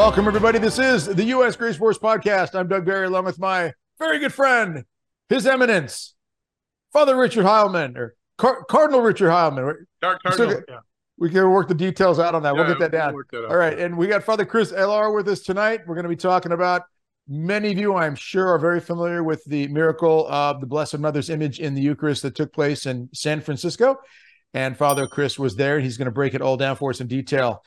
Welcome, everybody. This is the U.S. Grace Force podcast. I'm Doug Barry, along with my very good friend, His Eminence, Father Richard Heilman, or Car- Cardinal Richard Heilman. Cardinal, yeah. We can work the details out on that. Yeah, we'll get that down. that. All right. And we got Father Chris Alar with us tonight. We're going to be talking about many of you, I'm sure, are very familiar with the miracle of the Blessed Mother's image in the Eucharist that took place in San Francisco. And Father Chris was there. He's going to break it all down for us in detail.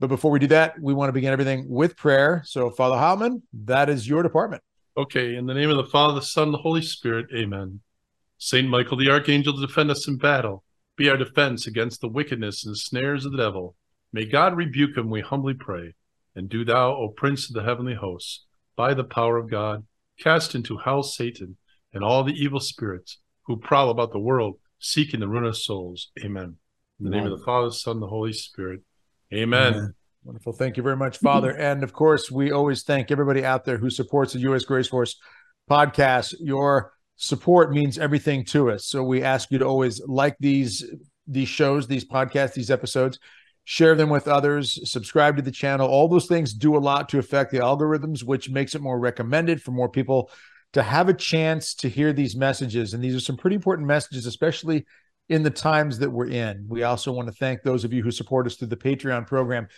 But before we do that, we want to begin everything with prayer. So, Father Heilman, that is your department. Okay, in the name of the Father, the Son, the Holy Spirit, amen. Saint Michael the Archangel, to defend us in battle, be our defense against the wickedness and snares of the devil. May God rebuke him, we humbly pray. And do thou, O Prince of the heavenly hosts, by the power of God, cast into hell Satan and all the evil spirits who prowl about the world, seeking the ruin of souls. Amen. In the name of the Father, the Son, and the Holy Spirit. Amen. Wonderful. Thank you very much, Father. And of course, we always thank everybody out there who supports the U.S. Grace Force podcast. Your support means everything to us. So we ask you to always like these these shows, these podcasts, these episodes, share them with others, subscribe to the channel. All those things do a lot to affect the algorithms, which makes it more recommended for more people to have a chance to hear these messages. And these are some pretty important messages, especially in the times that we're in. We also want to thank those of you who support us through the Patreon program.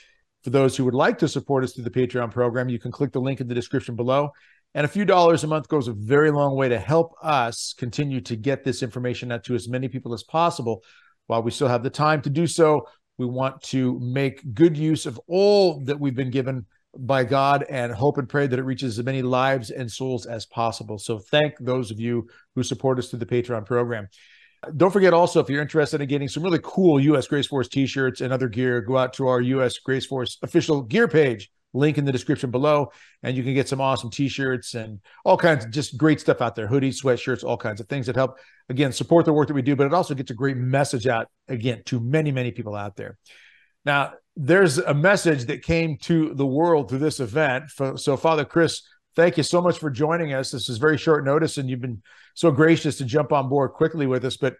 For those who would like to support us through the Patreon program, you can click the link in the description below. And a few dollars a month goes a very long way to help us continue to get this information out to as many people as possible. While we still have the time to do so, we want to make good use of all that we've been given by God and hope and pray that it reaches as many lives and souls as possible. So thank those of you who support us through the Patreon program. Don't forget also, if you're interested in getting some really cool U.S. Grace Force t-shirts and other gear, go out to our U.S. Grace Force official gear page, link in the description below, and you can get some awesome t-shirts and all kinds of just great stuff out there, hoodies, sweatshirts, all kinds of things that help, again, support the work that we do, but it also gets a great message out, again, to many, many people out there. Now, there's a message that came to the world through this event. So, Father Chris, thank you so much for joining us. This is very short notice, and you've been so gracious to jump on board quickly with us. But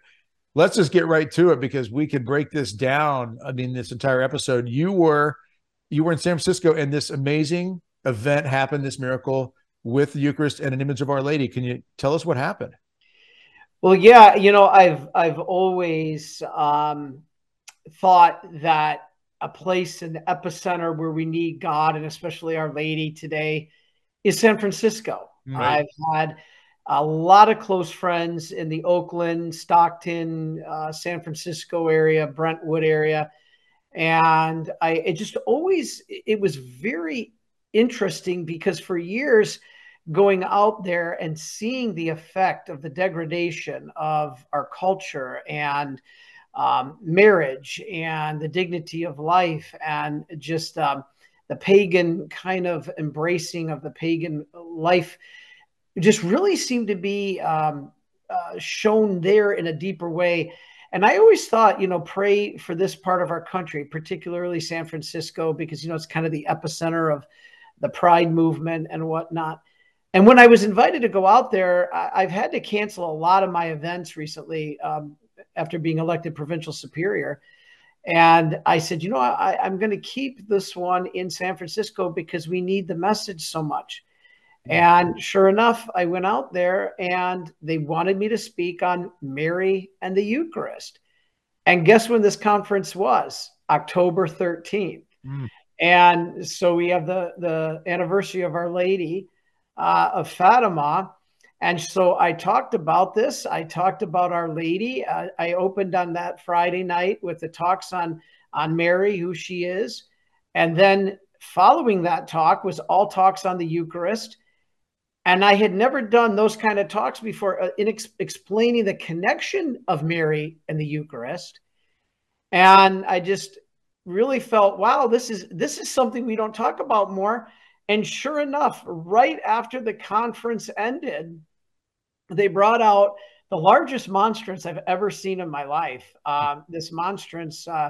let's just get right to it because we could break this down. I mean, this entire episode. You were you were in San Francisco, and this amazing event happened. This miracle with the Eucharist and an image of Our Lady. Can you tell us what happened? Well, yeah, you know, I've I've always um, thought that a place in the epicenter where we need God and especially Our Lady today is San Francisco. Right. I've had a lot of close friends in the Oakland, Stockton, uh, San Francisco area, Brentwood area, and I it just always it was very interesting because for years going out there and seeing the effect of the degradation of our culture and um, marriage and the dignity of life and just um, the pagan kind of embracing of the pagan life just really seemed to be um, uh, shown there in a deeper way. And I always thought, you know, pray for this part of our country, particularly San Francisco, because, you know, it's kind of the epicenter of the pride movement and whatnot. And when I was invited to go out there, I, have had to cancel a lot of my events recently um, after being elected provincial superior. And I said, you know, I, I'm going to keep this one in San Francisco because we need the message so much. And sure enough, I went out there and they wanted me to speak on Mary and the Eucharist. And guess when this conference was? October 13th. Mm. And so we have the, the anniversary of Our Lady uh, of Fatima. And so I talked about this. I talked about Our Lady. Uh, I opened on that Friday night with the talks on, on Mary, who she is. And then following that talk was all talks on the Eucharist. And I had never done those kind of talks before uh, in ex- explaining the connection of Mary and the Eucharist. And I just really felt, wow, this is this is something we don't talk about more. And sure enough, right after the conference ended, they brought out the largest monstrance I've ever seen in my life. Um, this monstrance uh,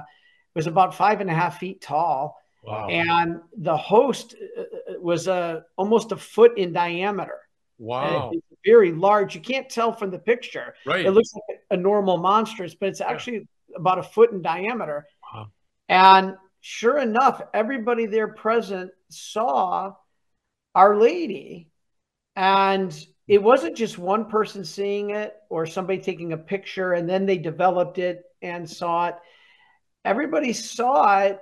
was about five and a half feet tall. Wow. And the host uh, was a almost a foot in diameter. wow. It's very large. You can't tell from the picture. Right. It looks like a normal monstrance, but it's actually about a foot in diameter. Wow. And sure enough, everybody there present saw Our Lady. And it wasn't just one person seeing it or somebody taking a picture and then they developed it and saw it. Everybody saw it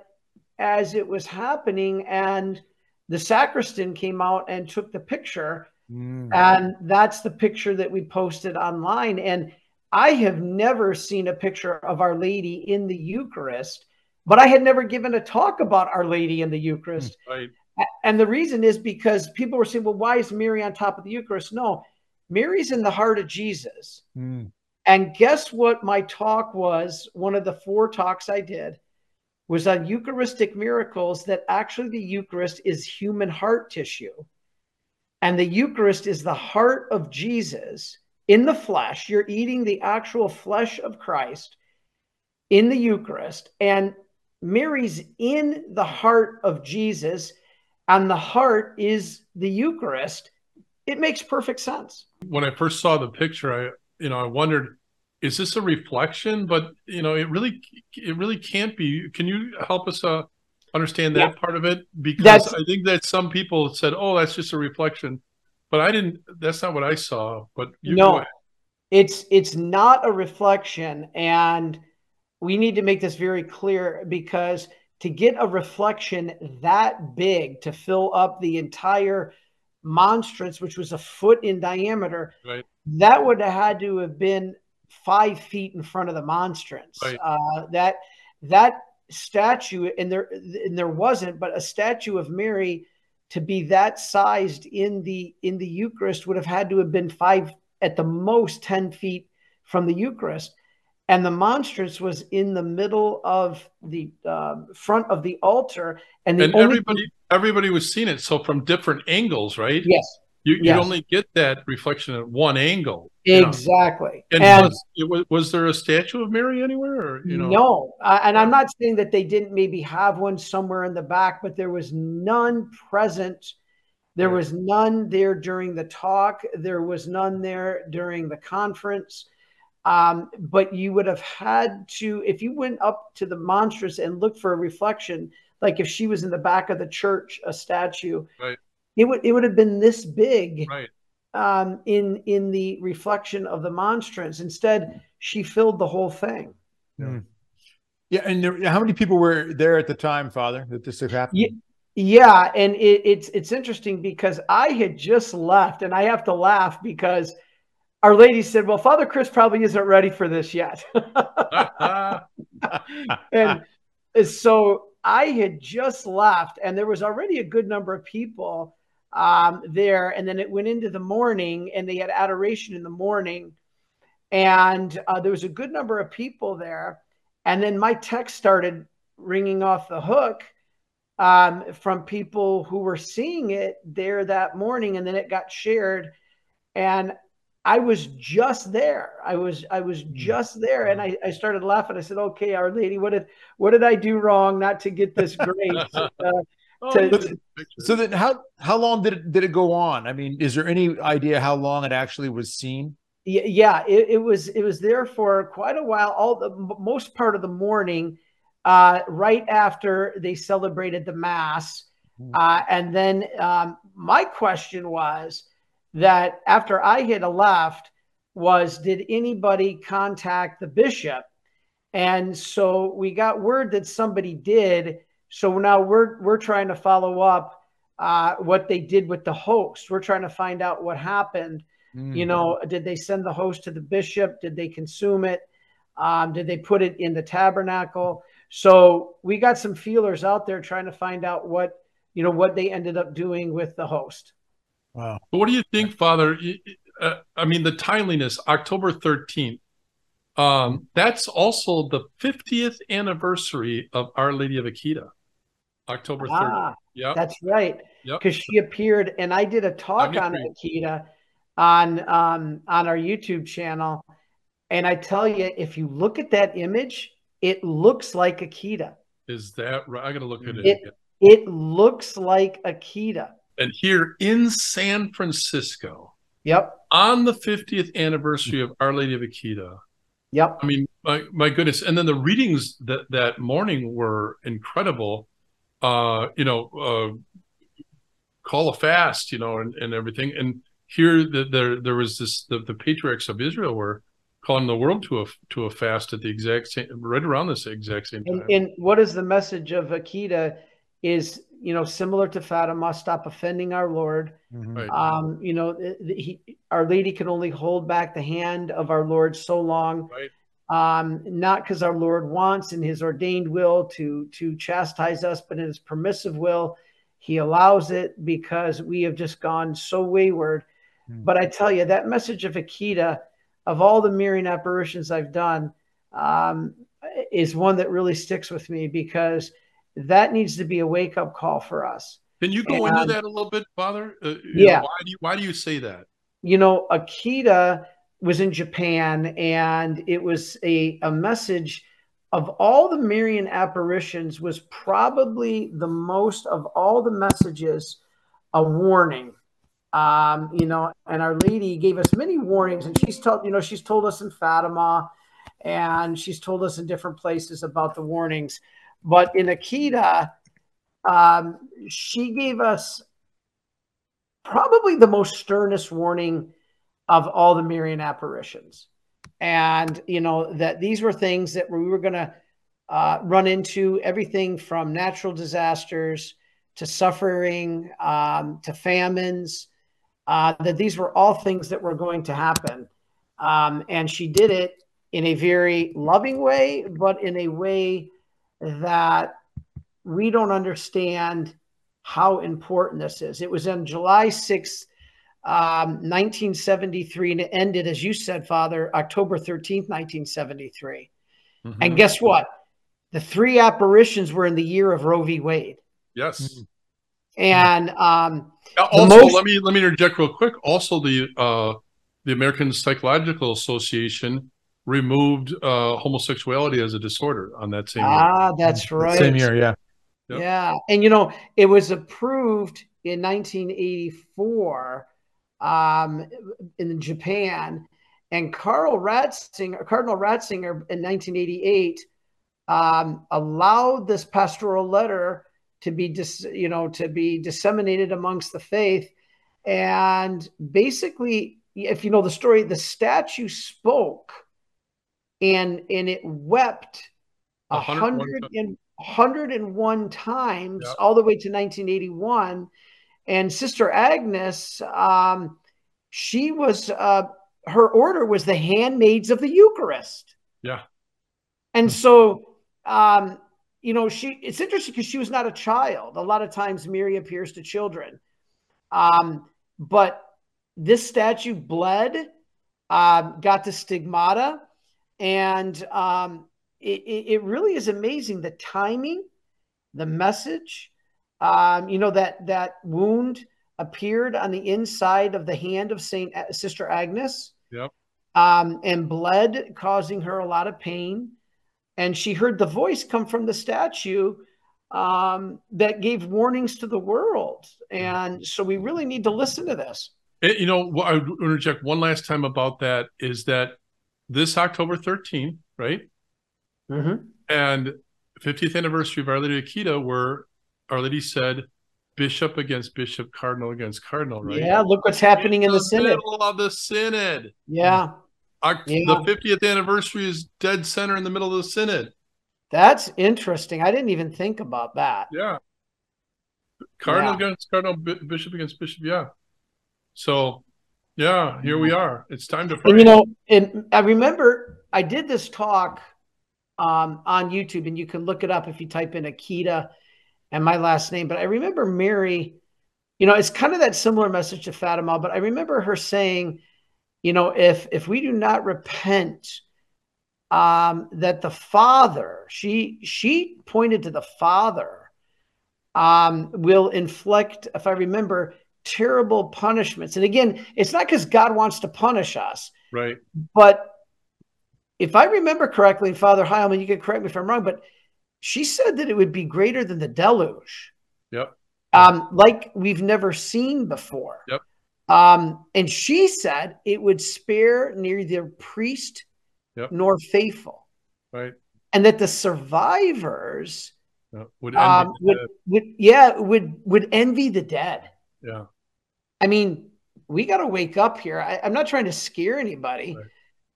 as it was happening. And the sacristan came out and took the picture. Mm. And that's the picture that we posted online. And I have never seen a picture of Our Lady in the Eucharist, but I had never given a talk about Our Lady in the Eucharist. Right. And the reason is because people were saying, well, why is Mary on top of the Eucharist? No, Mary's in the heart of Jesus. Mm. And guess what my talk was? One of the four talks I did was on Eucharistic miracles that actually the Eucharist is human heart tissue. And the Eucharist is the heart of Jesus in the flesh. You're eating the actual flesh of Christ in the Eucharist. And Mary's in the heart of Jesus, and the heart is the Eucharist. It makes perfect sense. When I first saw the picture, I you know, I wondered is this a reflection but you know it really it really can't be can you help us uh, understand that yeah. part of it because that's, i think that some people said oh that's just a reflection but i didn't that's not what i saw but you no it's it's not a reflection and we need to make this very clear because to get a reflection that big to fill up the entire monstrance which was a foot in diameter right. that would have had to have been five feet in front of the monstrance. Right. Uh, that that statue, and there and there wasn't, but a statue of Mary to be that sized in the in the Eucharist would have had to have been five at the most ten feet from the Eucharist. And the monstrance was in the middle of the uh, front of the altar, and, the and everybody everybody was seeing it. So from different angles, right? Yes, you, you yes. only get that reflection at one angle. Exactly. And, and was, was, there a statue of Mary anywhere? Or, you know? No. Uh, and I'm not saying that they didn't maybe have one somewhere in the back, but there was none present. There was none there during the talk. There was none there during the conference. Um, but you would have had to, if you went up to the monstrance and looked for a reflection, like if she was in the back of the church, a statue, right it would it would have been this big right. um, in in the reflection of the monstrance. Instead, she filled the whole thing. Yeah, yeah and there, how many people were there at the time, Father, that this had happened? Yeah. Yeah, and it, it's it's interesting because I had just left, and I have to laugh because our lady said, "Well, Father Chris probably isn't ready for this yet," and so I had just left, and there was already a good number of people um, there. And then it went into the morning, and they had adoration in the morning. And uh, there was a good number of people there. And then my text started ringing off the hook um, from people who were seeing it there that morning. And then it got shared. And I was just there. I was I was hmm. just there, and I, I started laughing. I said, "Okay, Our Lady, what did what did I do wrong not to get this grace?" uh, Oh, to, so then how how long did it did it go on? I mean, is there any idea how long it actually was seen? Yeah, it, it was it was there for quite a while. All the most part of the morning, uh, right after they celebrated the mass, hmm. uh, and then um, my question was that after I hit a left, was did anybody contact the bishop? And so we got word that somebody did so now we're we're trying to follow up uh, what they did with the host. We're trying to find out what happened. Mm-hmm. You know, did they send the host to the bishop? Did they consume it? Um, did they put it in the tabernacle? So we got some feelers out there trying to find out what you know what they ended up doing with the host. Wow. But what do you think, Father? Uh, I mean, the timeliness, October 13th, um, that's also the 50th anniversary of Our Lady of Akita. October 3rd. Ah, yeah. That's right. Because yep. she appeared and I did a talk on Akita on um, on our YouTube channel. And I tell you, if you look at that image, it looks like Akita. Is that right? I gotta look at it. It, it looks like Akita. And here in San Francisco, yep, on the 50th anniversary of Our Lady of Akita, Yep. I mean, my, my goodness. And then the readings that, that morning were incredible. Uh, you know, uh, call a fast, you know, and, and everything. And here the, there, there was this, the, the patriarchs of Israel were calling the world to a, to a fast at the exact same, right around this exact same time. And, and what is the message of Akita is, you know, similar to Fatima, stop offending our Lord. Mhm. Right. Um, you know, th- th- he, Our Lady can only hold back the hand of our Lord so long. Right. Um, not because our Lord wants in His ordained will to to chastise us, but in His permissive will, He allows it because we have just gone so wayward. Hmm. But I tell you, that message of Akita, of all the mirroring apparitions I've done, um, is one that really sticks with me because that needs to be a wake up call for us. Can you go And- into that a little bit, Father? Uh, you know, Yeah. why do you, why do you say that? you know, Akita was in Japan and it was a, a message of all the Marian apparitions was probably the most of all the messages a warning. Um, you know, and Our Lady gave us many warnings, and she's told, you know, she's told us in Fatima and she's told us in different places about the warnings. But in Akita, um, she gave us probably the most sternest warning of all the Marian apparitions. And, you know, that these were things that we were going to uh, run into everything from natural disasters to suffering um, to famines, uh, that these were all things that were going to happen. Um, and she did it in a very loving way, but in a way that we don't understand how important this is. It was on July 6th, um, 1973, and it ended, as you said, Father, October 13th, 1973. Mhm. And guess what? The three apparitions were in the year of Roe v. Wade. yes. And um, Also, most- let me let me interject real quick. Also, the uh, the American Psychological Association removed uh, homosexuality as a disorder on that same year. ah, that's right. Same year, yeah. Yep. Yeah. And, you know, it was approved in 1984 um, in Japan. And Carl Ratzinger, Cardinal Ratzinger in 1988 um, allowed this pastoral letter to be, dis, you know, to be disseminated amongst the faith. And basically, if you know the story, the statue spoke and, and it wept a 101 hundred and 101 times Yep. all the way to 1981 and sister agnes um, she was uh, her order was the handmaids of the eucharist. Yeah. and so um, you know she it's interesting because she was not a child. A lot of times mary appears to children. Um, but this statue bled um, got the stigmata and um, it, it, really is amazing the timing, the message. Um, you know that that wound appeared on the inside of the hand of Saint uh, Sister Agnes, Yep. um, and bled, causing her a lot of pain. And she heard the voice come from the statue um, that gave warnings to the world. And so we really need to listen to this. You know, I would interject one last time about that is that this October 13th, right? Mm-hmm. And 50th anniversary of Our Lady of Akita, where Our Lady said, bishop against bishop, cardinal against cardinal, right? Yeah, look what's happening in the synod. middle of the synod. Yeah, Oct- Yeah. The 50th anniversary is dead center in the middle of the synod. that's interesting. I didn't even think about that. Yeah. Cardinal Yeah. against cardinal, bishop against bishop. Yeah. So, yeah, here we are. It's time to pray. And you know, and I remember I did this talk um, on YouTube, and you can look it up if you type in Akita and my last name. But I remember Mary, you know, it's kind of that similar message to Fatima, but I remember her saying, you know, if if we do not repent, um, that the Father, she she pointed to the Father, um, will inflict, if I remember, terrible punishments. And again, it's not because God wants to punish us. right. But if I remember correctly, Father Heilman, you can correct me if I'm wrong, but she said that it would be greater than the deluge. Yep. Um, like we've never seen before. Yep. Um, and she said it would spare neither priest Yep. nor faithful. Right. And that the survivors. Would um, envy would, would yeah would would envy the dead. Yeah. I mean, we got to wake up here. I, I'm not trying to scare anybody, Right.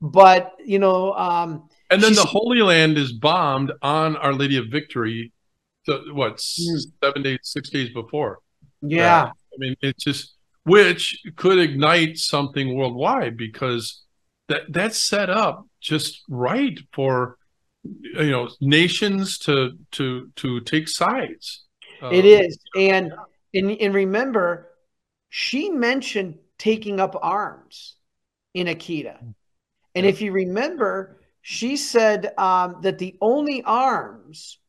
but you know, um, And then the Holy Land is bombed on Our Lady of Victory. The, what Hmm. seven days, six days before? yeah, I mean, it's just which could ignite something worldwide because that that's set up just right for you know nations to to to take sides. It is. And, and and remember, she mentioned taking up arms in Akita, and if you remember, she said um, that the only arms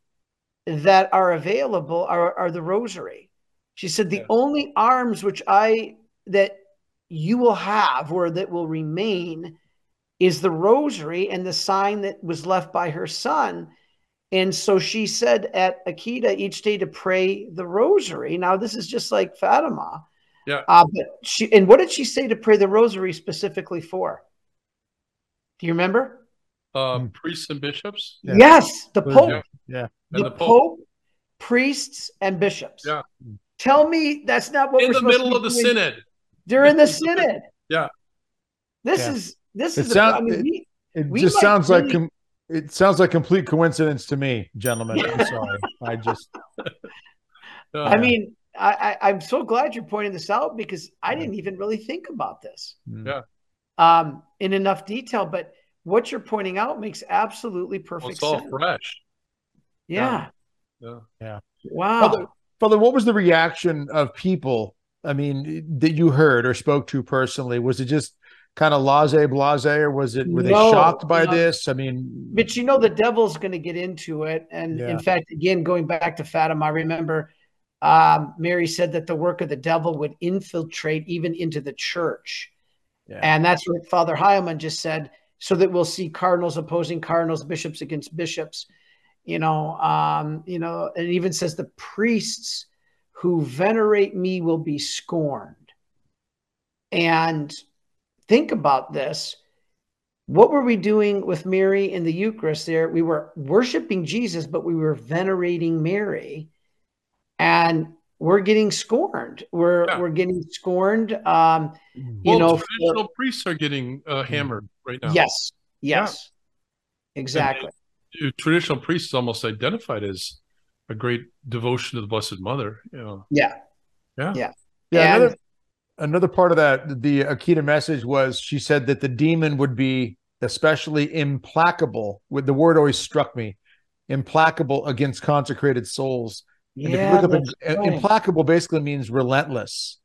that are available are, are the rosary. She said the Yes. only arms which I that you will have or that will remain is the rosary and the sign that was left by her son. And so she said at Akita each day to pray the rosary. Now this is just like Fatima. Yeah. Uh, but she and what did she say to pray the rosary specifically for? Do you remember? uh, Hmm. priests and bishops. Yeah. Yes, the Pope. Yeah. And the, the Pope, Pope. priests, and bishops. Yeah. Tell me that's not what In we're the supposed middle to of the be doing synod. during the synod. Yeah. This Yeah. is this It is. the, sound- I mean, we, It We just might sounds like com- it sounds like complete coincidence to me, gentlemen. I'm sorry. I just Uh, I mean, I, I I'm so glad you're pointing this out because I didn't even really think about this mm. Yeah. um, in enough detail. But what you're pointing out makes absolutely well, perfect it's all sense. fresh. Yeah. Yeah. Wow. Father, Father, what was the reaction of people? I mean, that you heard or spoke to personally? Was it just kind of laissez blase, or was it were they No, shocked by no. this? I mean, but you know the devil's going to get into it and Yeah. in fact again going back to fatima i remember um, mary said that the work of the devil would infiltrate even into the church Yeah. and that's what father heilman just said so that we'll see cardinals opposing cardinals bishops against bishops you know um, you know and even says the priests who venerate me will be scorned and think about this what were we doing with Mary in the Eucharist there? We were worshiping Jesus, but we were venerating Mary. And we're getting scorned. We're Yeah. we're getting scorned. Um, you Well, know, for- traditional priests are getting uh, hammered right now. yes, yes, exactly. Uh, Traditional priests almost identified as a great devotion to the Blessed Mother. You know. Yeah. Yeah. Yeah. yeah. And- Another another part of that, the Akita message was she said that the demon would be especially implacable. With the word always struck me, implacable against consecrated souls. And if you Yeah, look up, in- right. implacable basically means relentless.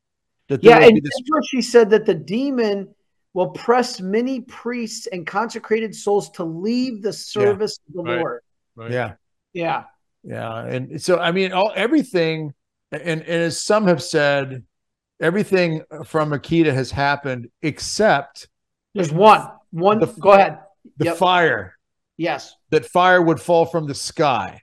That there yeah, and this that's what she said that the demon will press many priests and consecrated souls to leave the service of the Right. Lord. Right. yeah. Yeah. Yeah, and so I mean, all everything, and, and as some have said, everything from Akita has happened except There's one. One. The- go ahead. the Yep. fire. Yes. That fire would fall from the sky,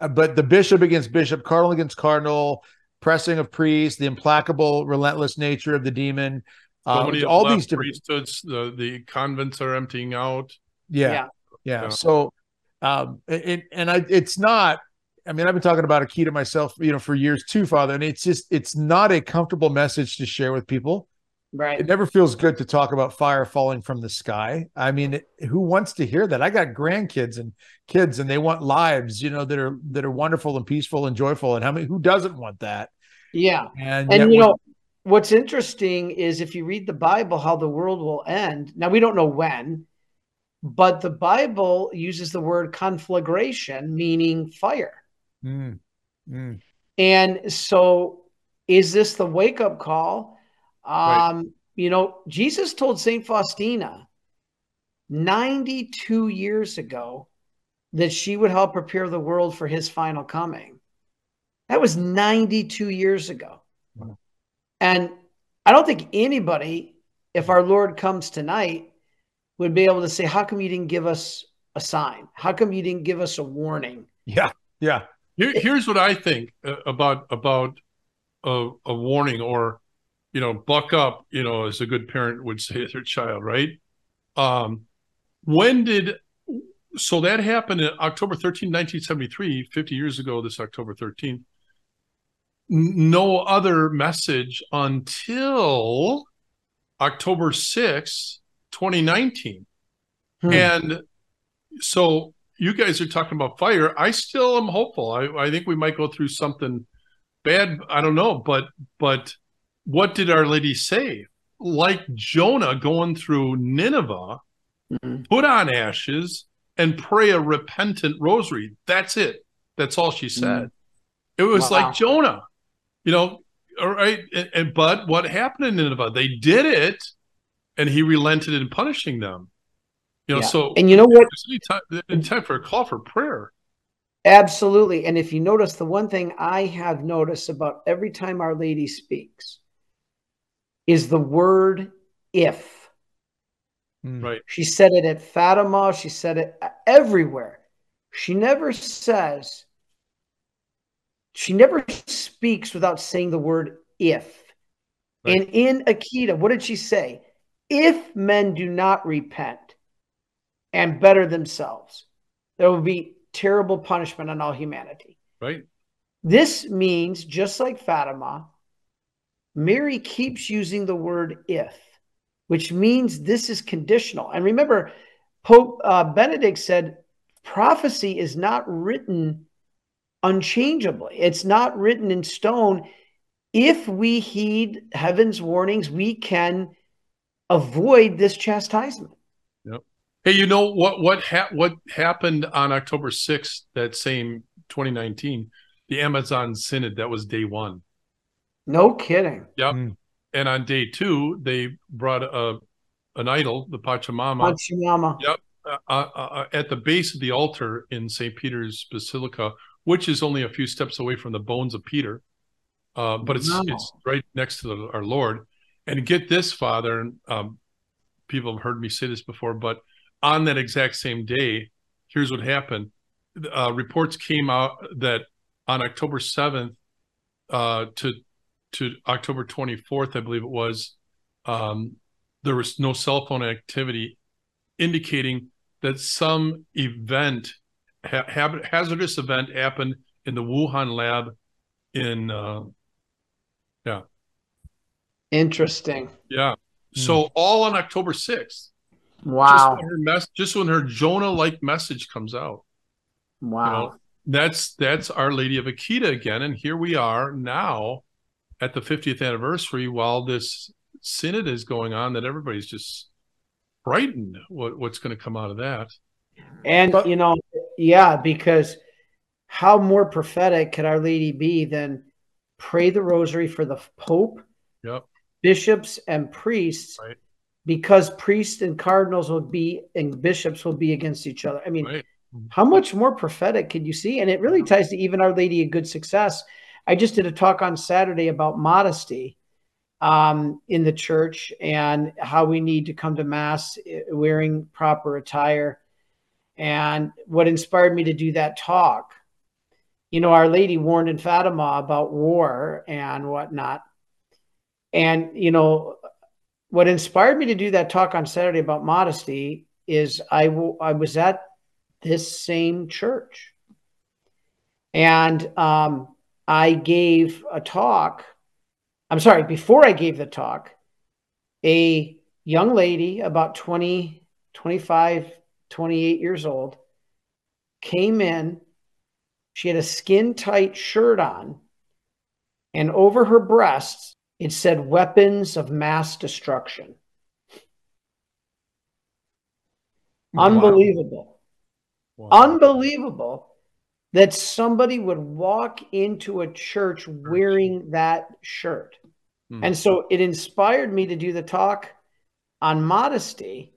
Uh, but the bishop against bishop, cardinal against cardinal, pressing of priests, the implacable, relentless nature of the demon, So uh, all these different, priesthoods. The the convents are emptying out. yeah, Yeah. yeah. Yeah. So, um, it, and I, it's not. I mean, I've been talking about Akita myself, you know, for years too, Father, and it's just, it's not a comfortable message to share with people. Right. It never feels good to talk about fire falling from the sky. I mean, who wants to hear that? I got grandkids and kids, and they want lives, you know, that are that are wonderful and peaceful and joyful. And how many? Who doesn't want that? Yeah. And, And you know what's interesting is if you read the Bible, how the world will end. Now we don't know when, but the Bible uses the word conflagration, meaning fire. Mm, mm, And so, is this the wake up call? Right. Um, You know, Jesus told St. Faustina 92 years ago that she would help prepare the world for his final coming. That was 92 years ago. Wow. And I don't think anybody, if our Lord comes tonight, would be able to say, How come you didn't give us a sign? How come you didn't give us a warning? yeah, yeah, Here, here's what I think uh, about about a, a warning or you know buck up you know as a good parent would say to their child right um when did so that happened in October 13, 1973, 50 years ago, this October 13th. No other message until October 6, 2019. Hmm. And so you guys are talking about fire. I still am hopeful. I, I think we might go through something bad. I don't know, but but what did Our Lady say? Like Jonah going through Nineveh, mm-hmm. put on ashes and pray a repentant rosary. That's it. That's all she said. Mm-hmm. It was wow. like Jonah, you know. All right, and, and but what happened in Nineveh? They did it, and he relented in punishing them. You know, yeah. so and you know what? Time, time for a call for prayer. Absolutely. And if you notice, the one thing I have noticed about every time Our Lady speaks is the word if. Hmm. Right. She said it at Fatima, she said it everywhere. She never says, she never speaks without saying the word if. Right. And in Akita, what did she say? If men do not repent and better themselves, there will be terrible punishment on all humanity. Right. This means, just like Fatima, Mary keeps using the word if, which means this is conditional. And remember, Pope uh, Benedict said prophecy is not written unchangeably, it's not written in stone. If we heed heaven's warnings, we can avoid this chastisement. Hey, you know what what ha- what happened on October 6th, that same 2019, the Amazon Synod, that was day 1. No kidding. Yep. Mm. And on day 2, they brought a an idol, the Pachamama. Pachamama. Yep. Uh, uh, uh, at the base of the altar in St. Peter's Basilica, which is only a few steps away from the bones of Peter. Uh, but it's wow. it's right next to the, our Lord. And get this, Father, and um, people have heard me say this before, but on that exact same day, here's what happened. Uh, reports came out that on October 7th uh, to to October 24th, I believe it was, um, there was no cell phone activity, indicating that some event, ha- hazardous event, happened in the Wuhan lab. In uh, yeah, interesting. Yeah, so mm. all on October 6th. Wow. Just when her, mes- just when her Jonah like message comes out. Wow. You know, that's that's Our Lady of Akita again. And here we are now at the 50th anniversary while this synod is going on that everybody's just frightened what, what's going to come out of that. And but, you know, yeah, because how more prophetic could Our Lady be than pray the rosary for the Pope, yep. bishops, and priests right because priests and cardinals will be and bishops will be against each other. I mean, right. how much more prophetic could you see? And it really ties to even Our Lady of Good Success. I just did a talk on Saturday about modesty um, in the church and how we need to come to Mass eh, wearing proper attire. And what inspired me to do that talk, you know, Our Lady warned in Fatima about war and whatnot. And, you know, what inspired me to do that talk on Saturday about modesty is I, w- I was at this same church and um, I gave a talk. I'm sorry, before I gave the talk, a young lady about 20, 25, 28 years old came in. She had a skin tight shirt on, and over her breasts it said weapons of mass destruction. Wow. Unbelievable. Wow. Unbelievable that somebody would walk into a church wearing that shirt. Hmm. And so it inspired me to do the talk on modesty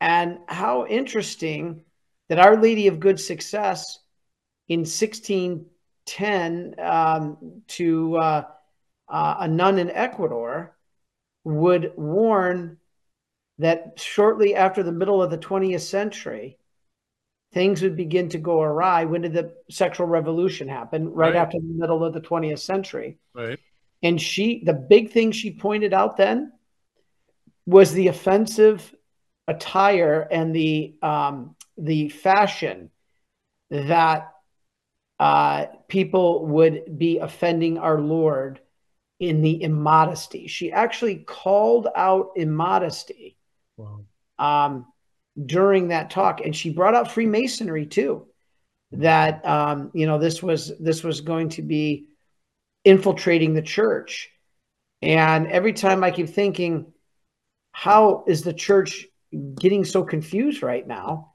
and how interesting that Our Lady of Good Success in 1610 um, to uh, uh, a nun in Ecuador would warn that shortly after the middle of the 20th century, things would begin to go awry. When did the sexual revolution happen? Right, right, after the middle of the 20th century. Right. And she, the big thing she pointed out then was the offensive attire and the um, the fashion that uh, people would be offending our Lord in the immodesty. She actually called out immodesty wow. um, during that talk, and she brought out Freemasonry too. That um, you know this was this was going to be infiltrating the church, and every time I keep thinking, how is the church getting so confused right now?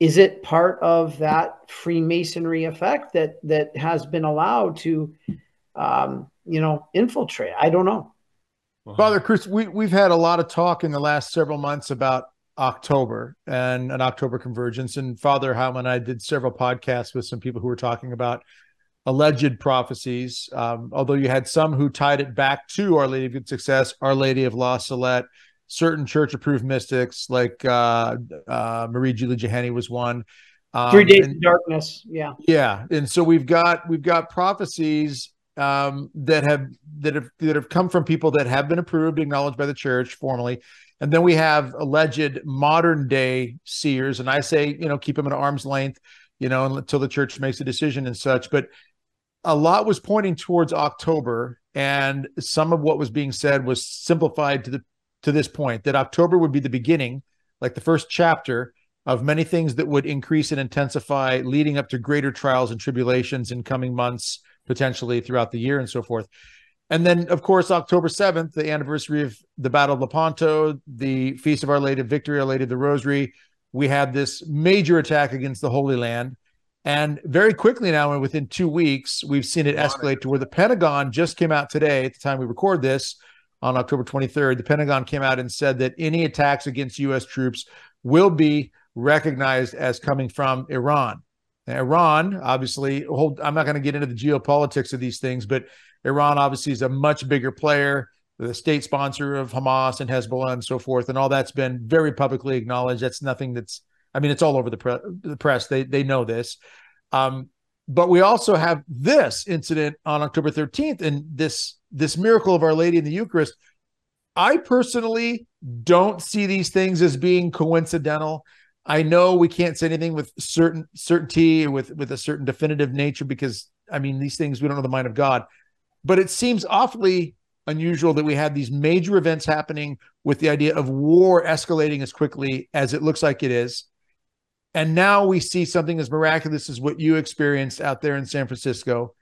Is it part of that Freemasonry effect that that has been allowed to, um, you know, infiltrate? I don't know. Father Chris, we we've had a lot of talk in the last several months about October and an October convergence, and Father Heilman and I did several podcasts with some people who were talking about alleged prophecies. Um, although you had some who tied it back to Our Lady of Good Success, Our Lady of La Salette, certain church approved mystics like uh, uh, Marie Julie Jahenny was one. Um, Three days of darkness, yeah, yeah, and so we've got we've got prophecies um, that have that have that have come from people that have been approved, acknowledged by the church formally, and then we have alleged modern day seers, and I say you know keep them at arm's length, you know, until the church makes a decision and such. But a lot was pointing towards October, and some of what was being said was simplified to the to this point that October would be the beginning, like the first chapter of many things that would increase and intensify, leading up to greater trials and tribulations in coming months, potentially throughout the year and so forth. And then, of course, October 7th, the anniversary of the Battle of Lepanto, the Feast of Our Lady of Victory, Our Lady of the Rosary, we had this major attack against the Holy Land. And very quickly now, and within two weeks, we've seen it escalate to where the Pentagon just came out today at the time we record this on October 23rd, the Pentagon came out and said that any attacks against U.S. troops will be recognized as coming from Iran. Iran, obviously, hold, I'm not going to get into the geopolitics of these things, but Iran obviously is a much bigger player, the state sponsor of Hamas and Hezbollah and so forth, and all that's been very publicly acknowledged. That's nothing that's, I mean, it's all over the, pre- the press. They they know this. Um, but we also have this incident on October 13th, and this this miracle of Our Lady in the Eucharist. I personally don't see these things as being coincidental. I know we can't say anything with certain certainty with with a certain definitive nature because I mean these things we don't know the mind of God, but it seems awfully unusual that we had these major events happening with the idea of war escalating as quickly as it looks like it is. And now we see something as miraculous as what you experienced out there in San Francisco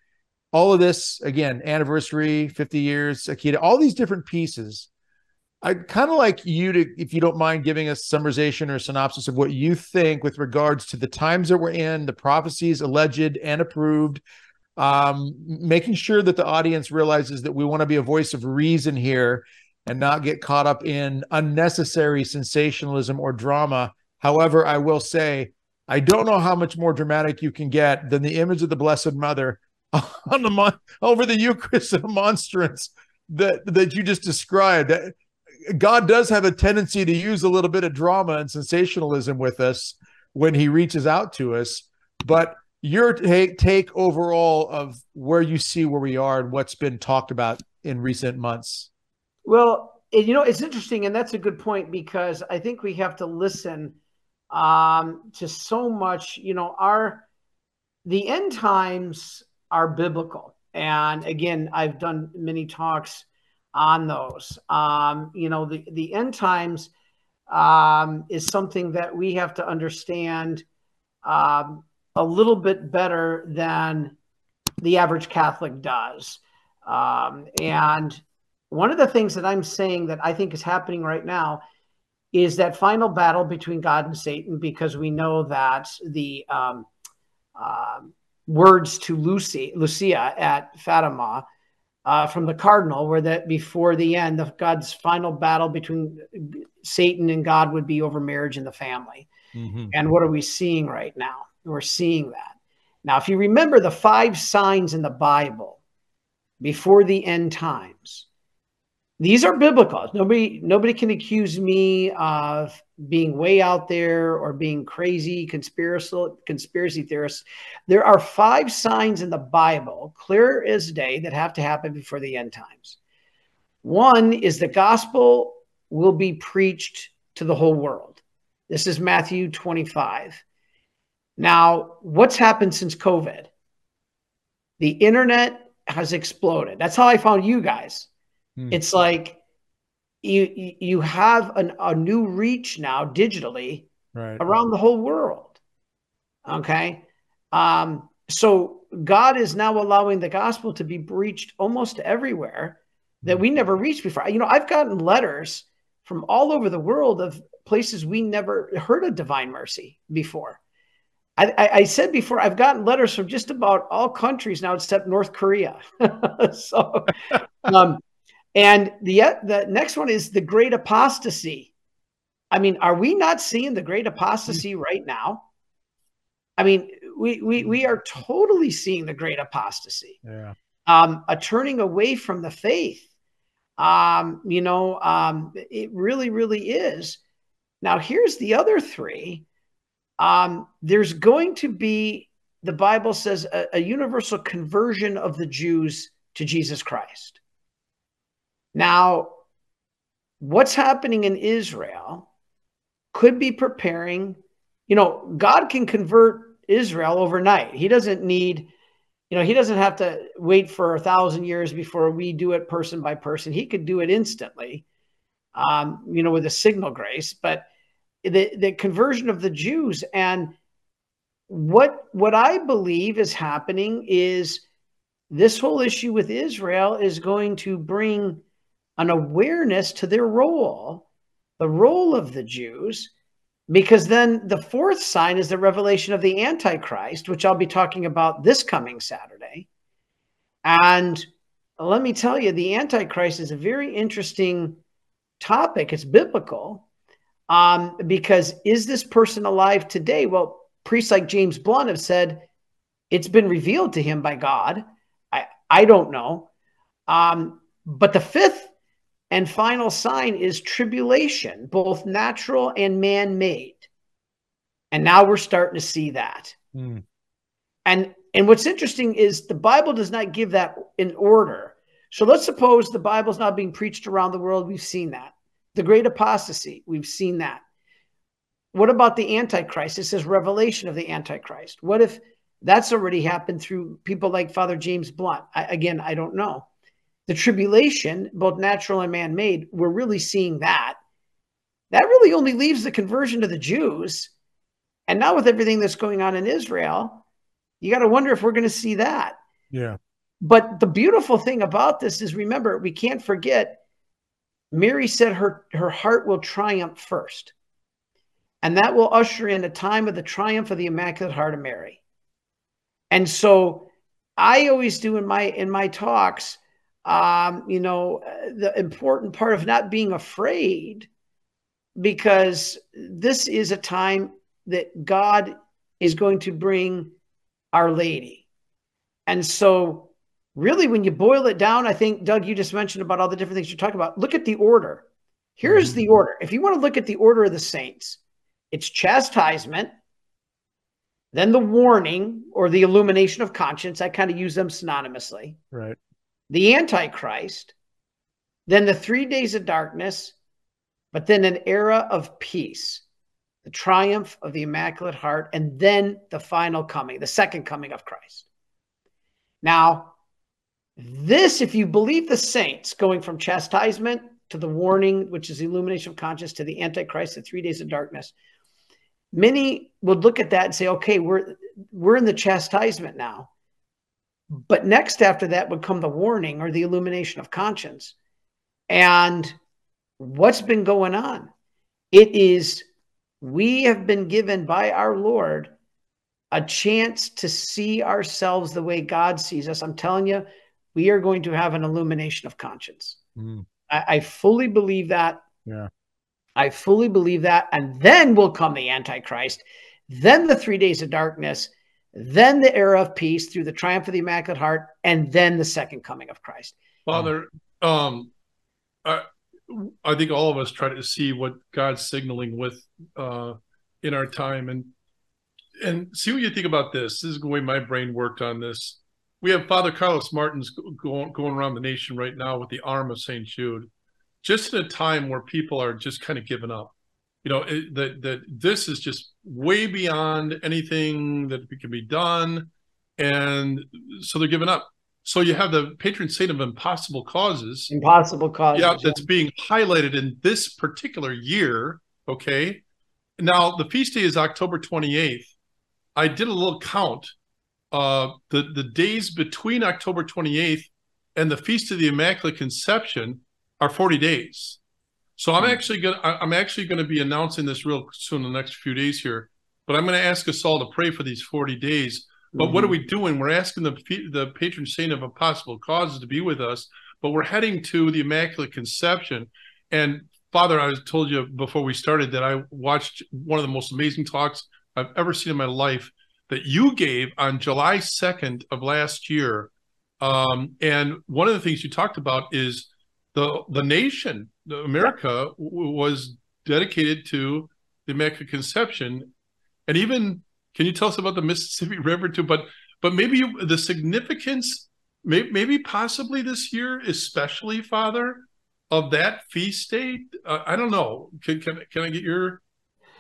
all of this again anniversary 50 years akita all these different pieces i'd kind of like you to if you don't mind giving us summarization or synopsis of what you think with regards to the times that we're in the prophecies alleged and approved um, making sure that the audience realizes that we want to be a voice of reason here and not get caught up in unnecessary sensationalism or drama however i will say i don't know how much more dramatic you can get than the image of the blessed mother on the mon- over the Eucharist and monstrance that that you just described. God does have a tendency to use a little bit of drama and sensationalism with us when He reaches out to us. But your take, take overall of where you see where we are and what's been talked about in recent months. Well, you know, it's interesting, and that's a good point because I think we have to listen um, to so much. You know, our the end times are biblical. And again, I've done many talks on those. Um, you know, the, the end times um, is something that we have to understand um, a little bit better than the average Catholic does. Um, and one of the things that I'm saying that I think is happening right now is that final battle between God and Satan, because we know that the um, words to Lucy, Lucia at Fatima uh, from the cardinal, where that before the end of God's final battle between Satan and God would be over marriage and the family. Mm-hmm. And what are we seeing right now? We're seeing that. Now, if you remember the five signs in the Bible before the end times, these are biblical. Nobody nobody can accuse me of being way out there or being crazy conspiracy conspiracy theorists. There are five signs in the Bible, clear as day, that have to happen before the end times. One is the gospel will be preached to the whole world. This is Matthew 25. Now, what's happened since COVID? The internet has exploded. That's how I found you guys. Hmm. It's like you you have an, a new reach now digitally right. around the whole world. Okay. Um, so God is now allowing the gospel to be breached almost everywhere that we never reached before. You know, I've gotten letters from all over the world of places we never heard of divine mercy before. I, I, I said before, I've gotten letters from just about all countries now except North Korea. so, um, and the the next one is the great apostasy. I mean, are we not seeing the great apostasy right now? I mean, we we we are totally seeing the great apostasy. Yeah. Um, a turning away from the faith. Um, you know, um, it really, really is. Now, here's the other three. Um, there's going to be, the Bible says, a, a universal conversion of the Jews to Jesus Christ. Now, what's happening in Israel could be preparing, you know, God can convert Israel overnight. He doesn't need, you know, he doesn't have to wait for a thousand years before we do it person by person. He could do it instantly, um, you know, with a signal grace. But the, the conversion of the Jews and what what I believe is happening is this whole issue with Israel is going to bring an awareness to their role, the role of the Jews, because then the fourth sign is the revelation of the Antichrist, which I'll be talking about this coming Saturday. And let me tell you, the Antichrist is a very interesting topic. It's biblical um, because is this person alive today? Well, priests like James Blount have said it's been revealed to him by God. I, I don't know. Um, but the fifth and final sign is tribulation, both natural and man made. And now we're starting to see that. Mm. And and what's interesting is the Bible does not give that in order. So let's suppose the Bible's not being preached around the world. We've seen that. The great apostasy, we've seen that. What about the Antichrist? It says revelation of the Antichrist. What if that's already happened through people like Father James Blount? I, again, I don't know the tribulation, both natural and man made, we're really seeing that. That really only leaves the conversion to the Jews. And now, with everything that's going on in Israel, you got to wonder if we're going to see that. Yeah. But the beautiful thing about this is remember, we can't forget Mary said her, her heart will triumph first. And that will usher in a time of the triumph of the Immaculate Heart of Mary. And so I always do in my in my talks, um, you know, the important part of not being afraid, because this is a time that God is going to bring Our Lady. And so, really, when you boil it down, I think, Doug, you just mentioned about all the different things you're talking about. Look at the order. Here's mm-hmm. the order. If you want to look at the order of the saints, it's chastisement, then the warning or the illumination of conscience. I kind of use them synonymously. Right the Antichrist, then the three days of darkness, but then an era of peace, the triumph of the Immaculate Heart, and then the final coming, the second coming of Christ. Now, this, if you believe the saints, going from chastisement to the warning, which is the illumination of conscience, to the Antichrist, the three days of darkness, many would look at that and say, okay, we're we're in the chastisement now. But next after that would come the warning or the illumination of conscience. And what's been going on? It is, we have been given by our Lord a chance to see ourselves the way God sees us. I'm telling you, we are going to have an illumination of conscience. Mm. I, I fully believe that. Yeah. I fully believe that. And then will come the Antichrist, then the three days of darkness, then the era of peace through the triumph of the Immaculate Heart, and then the second coming of Christ. Father, um, I, I think all of us try to see what God's signaling with uh, in our time, and and see what you think about this. This is the way my brain worked on this. We have Father Carlos Martins going going around the nation right now with the arm of St. Jude, just in a time where people are just kind of giving up. You know that that this is just way beyond anything that can be done. And so they're giving up. So you have the patron saint of impossible causes. Impossible causes yeah that's being highlighted in this particular year okay? Now the feast day is october 28th i did a little count. Uh the the days between october 28th and the feast of the immaculate conception are 40 days so I'm hmm. actually going to I'm actually to be announcing this real soon in the next few days here. But I'm going to ask us all to pray for these 40 days. But mm-hmm. what are mm-hmm. we doing? We're asking the the patron saint of impossible causes to be with us, but we're heading to the Immaculate Conception. And Father, I told you before we started that I watched one of the most amazing talks I've ever seen in my life that you gave on July 2nd of last year. Um, and one of the things you talked about is the the nation, America, was dedicated to the Immaculate Conception, and even can you tell us about the Mississippi River too? But but maybe the significance, maybe, maybe possibly this year, especially Father, of that feast day. Uh, I don't know. Can can can I get your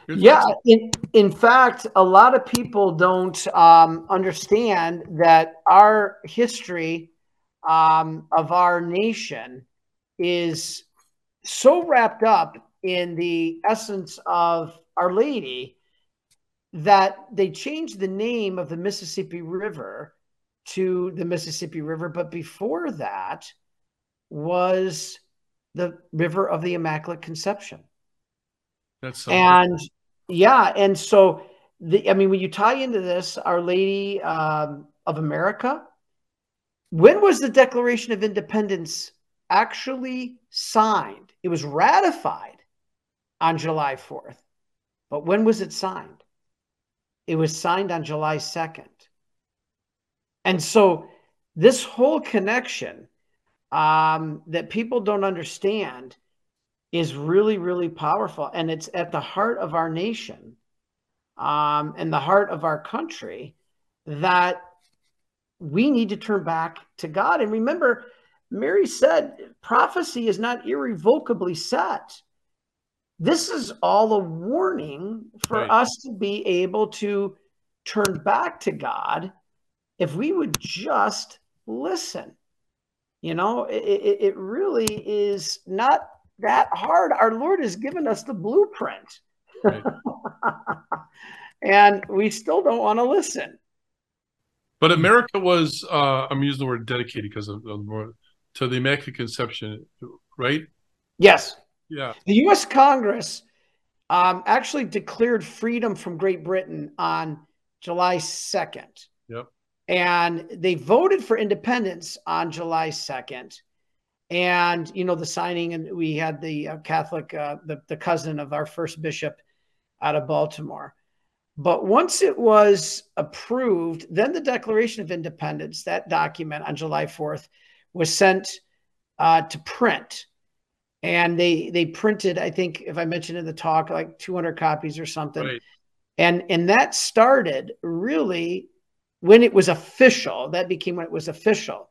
yeah in, in fact a lot of people don't um, understand that our history um, of our nation is so wrapped up in the essence of Our Lady that they changed the name of the Mississippi River to the Mississippi River. But before that was the River of the Immaculate Conception. That's so and yeah, and so the I mean, when you tie into this, Our Lady um, of America, when was the Declaration of Independence actually signed. It was ratified on July 4th. But when was it signed? It was signed on July 2nd. And so this whole connection um, that people don't understand is really, really powerful. And it's at the heart of our nation um, and the heart of our country that we need to turn back to God. And remember, Mary said prophecy is not irrevocably set. This is all a warning for right. us to be able to turn back to God if we would just listen. You know, it, it, it really is not that hard. Our Lord has given us the blueprint. Right. and we still don't want to listen. But America was, uh, I'm using the word dedicated because of, of to the Immaculate Conception, right? Yes. Yeah. The U.S. Congress um, actually declared freedom from Great Britain on July 2nd. Yep. And they voted for independence on July 2nd. And, you know, the signing, and we had the uh, Catholic, uh, the, the cousin of our first bishop out of Baltimore. But once it was approved, then the Declaration of Independence, that document on July 4th, was sent uh, to print. And they they printed, I think, if I mentioned in the talk, like 200 copies or something. Right. And and that started really when it was official. That became when it was official.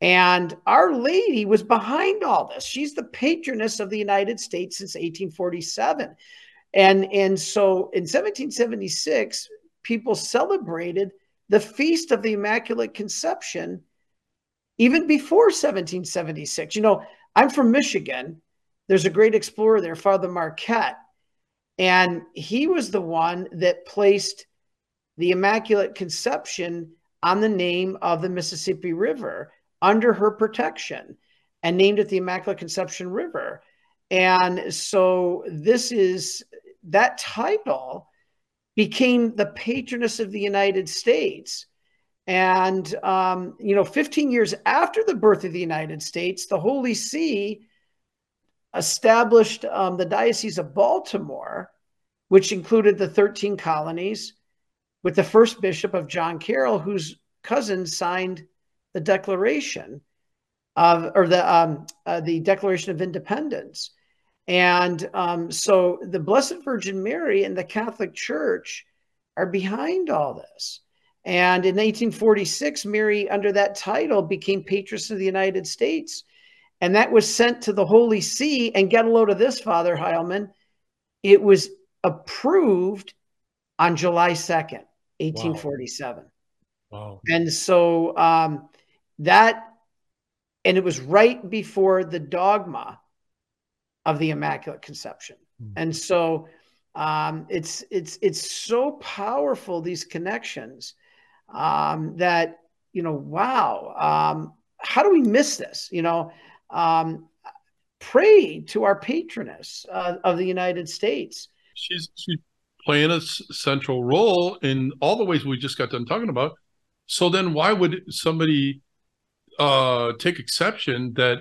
And Our Lady was behind all this. She's the patroness of the United States since 1847. And, and so in 1776, people celebrated the Feast of the Immaculate Conception even before 1776. You know, I'm from Michigan. There's a great explorer there, Father Marquette. And he was the one that placed the Immaculate Conception on the name of the Mississippi River under her protection and named it the Immaculate Conception River. And so this is that title became the patroness of the United States and, um, you know, 15 years after the birth of the United States, the Holy See established um, the Diocese of Baltimore, which included the 13 colonies, with the first bishop of John Carroll, whose cousin signed the Declaration of, or the um, uh, the Declaration of Independence. And um, so the Blessed Virgin Mary and the Catholic Church are behind all this. And in 1846, Mary, under that title, became patroness of the United States. And that was sent to the Holy See. And get a load of this, Father Heilman. It was approved on July 2nd, 1847. Wow. wow. And so um, that, and it was right before the dogma of the Immaculate Conception. Mm. And so um, it's it's it's so powerful these connections um, that you know wow um, how do we miss this you know um, pray to our patroness uh, of the United States. She's she's playing a central role in all the ways we just got done talking about. So then, why would somebody uh, take exception that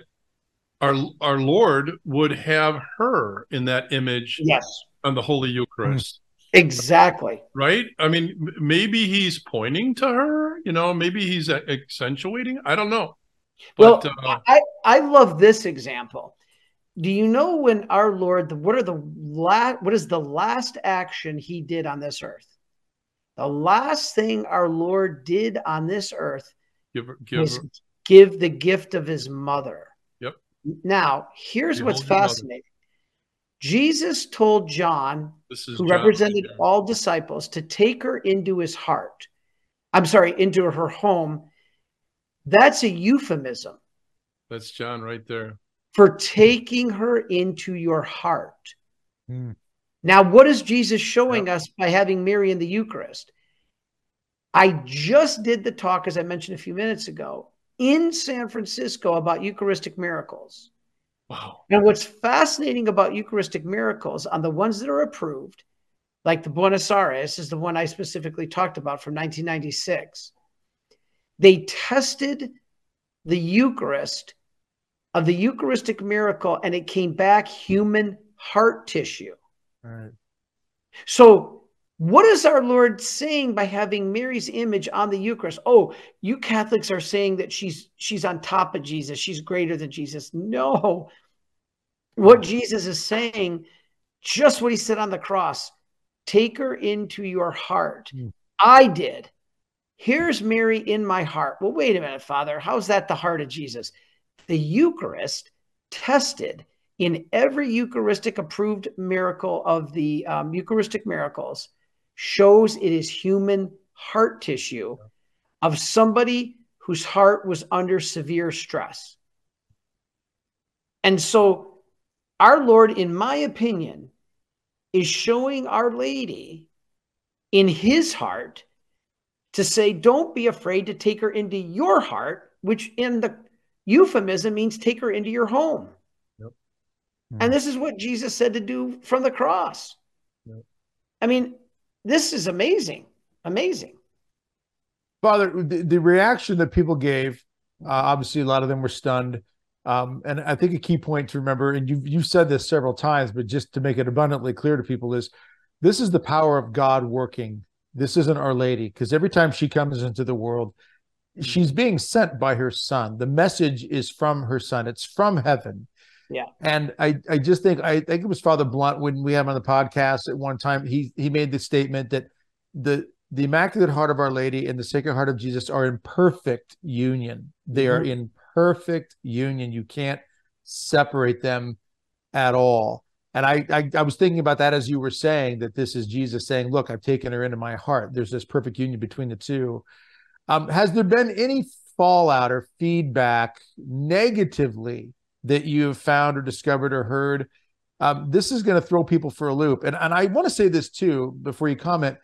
our our Lord would have her in that image? Yes. On the Holy Eucharist. Exactly. Right. I mean, maybe he's pointing to her. You know, maybe he's accentuating. I don't know. But, well, uh, I I love this example do you know when our Lord, what are the last, what is the last action he did on this earth? The last thing our Lord did on this earth give, give, was give the gift of his mother. Yep. Now, here's Behold what's fascinating. Jesus told John, who John represented right all disciples, to take her into his heart. I'm sorry, into her home. That's a euphemism. That's John right there for taking her into your heart. Mm. Now, what is Jesus showing us by having Mary in the Eucharist? I just did the talk, as I mentioned a few minutes ago, in San Francisco about Eucharistic miracles. Wow. And what's fascinating about Eucharistic miracles on the ones that are approved, like the Buenos Aires is the one I specifically talked about from 1996, they tested the Eucharist of the Eucharistic miracle and it came back human heart tissue. Right. So, what is our Lord saying by having Mary's image on the Eucharist? Oh, you Catholics are saying that she's she's on top of Jesus, she's greater than Jesus. No. What Jesus is saying, just what he said on the cross, take her into your heart. Mm. I did. Here's Mary in my heart. Well, wait a minute, Father. How's that the heart of Jesus? the Eucharist tested in every Eucharistic approved miracle of the um, Eucharistic miracles shows it is human heart tissue of somebody whose heart was under severe stress. And so, our Lord, in my opinion, is showing Our Lady in his heart to say, Don't be afraid to take her into your heart, which in the Euphemism means take her into your home. Yep. Mm-hmm. And this is what Jesus said to do from the cross. Yep. I mean, this is amazing. Amazing. Father, the, the reaction that people gave, uh, obviously, a lot of them were stunned. Um, and I think a key point to remember, and you've, you've said this several times, but just to make it abundantly clear to people, is this is the power of God working. This isn't Our Lady, because every time she comes into the world, she's being sent by her son. The message is from her son. It's from heaven. Yeah. And I, I just think I think it was Father Blount when we had him on the podcast at one time. He he made the statement that the the Immaculate Heart of Our Lady and the Sacred Heart of Jesus are in perfect union. They mm-hmm. are in perfect union. You can't separate them at all. And I, I, I was thinking about that as you were saying that this is Jesus saying, "Look, I've taken her into my heart." There's this perfect union between the two. Um, has there been any fallout or feedback negatively that you have found or discovered or heard? Um, this is going to throw people for a loop. And, and I want to say this too before you comment.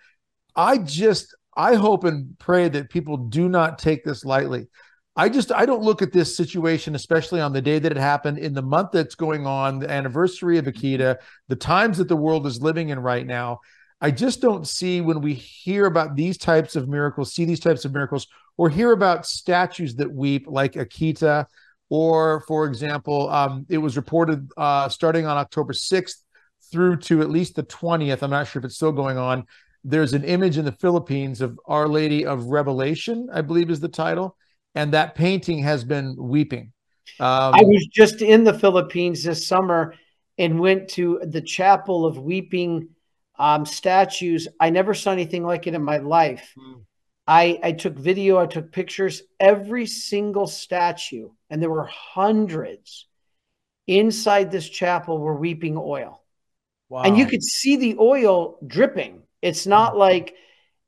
I just, I hope and pray that people do not take this lightly. I just I don't look at this situation, especially on the day that it happened, in the month that's going on, the anniversary of Akita, the times that the world is living in right now. I just don't see when we hear about these types of miracles, see these types of miracles, or hear about statues that weep like Akita, or for example, um, it was reported uh, starting on October 6th through to at least the 20th. I'm not sure if it's still going on. There's an image in the Philippines of Our Lady of Revelation, I believe is the title, and that painting has been weeping. Um, I was just in the Philippines this summer and went to the Chapel of Weeping um, statues. I never saw anything like it in my life. Mm. I, I took video, I took pictures. Every single statue, and there were hundreds inside this chapel, were weeping oil. Wow. and you could see the oil dripping. It's not mm. like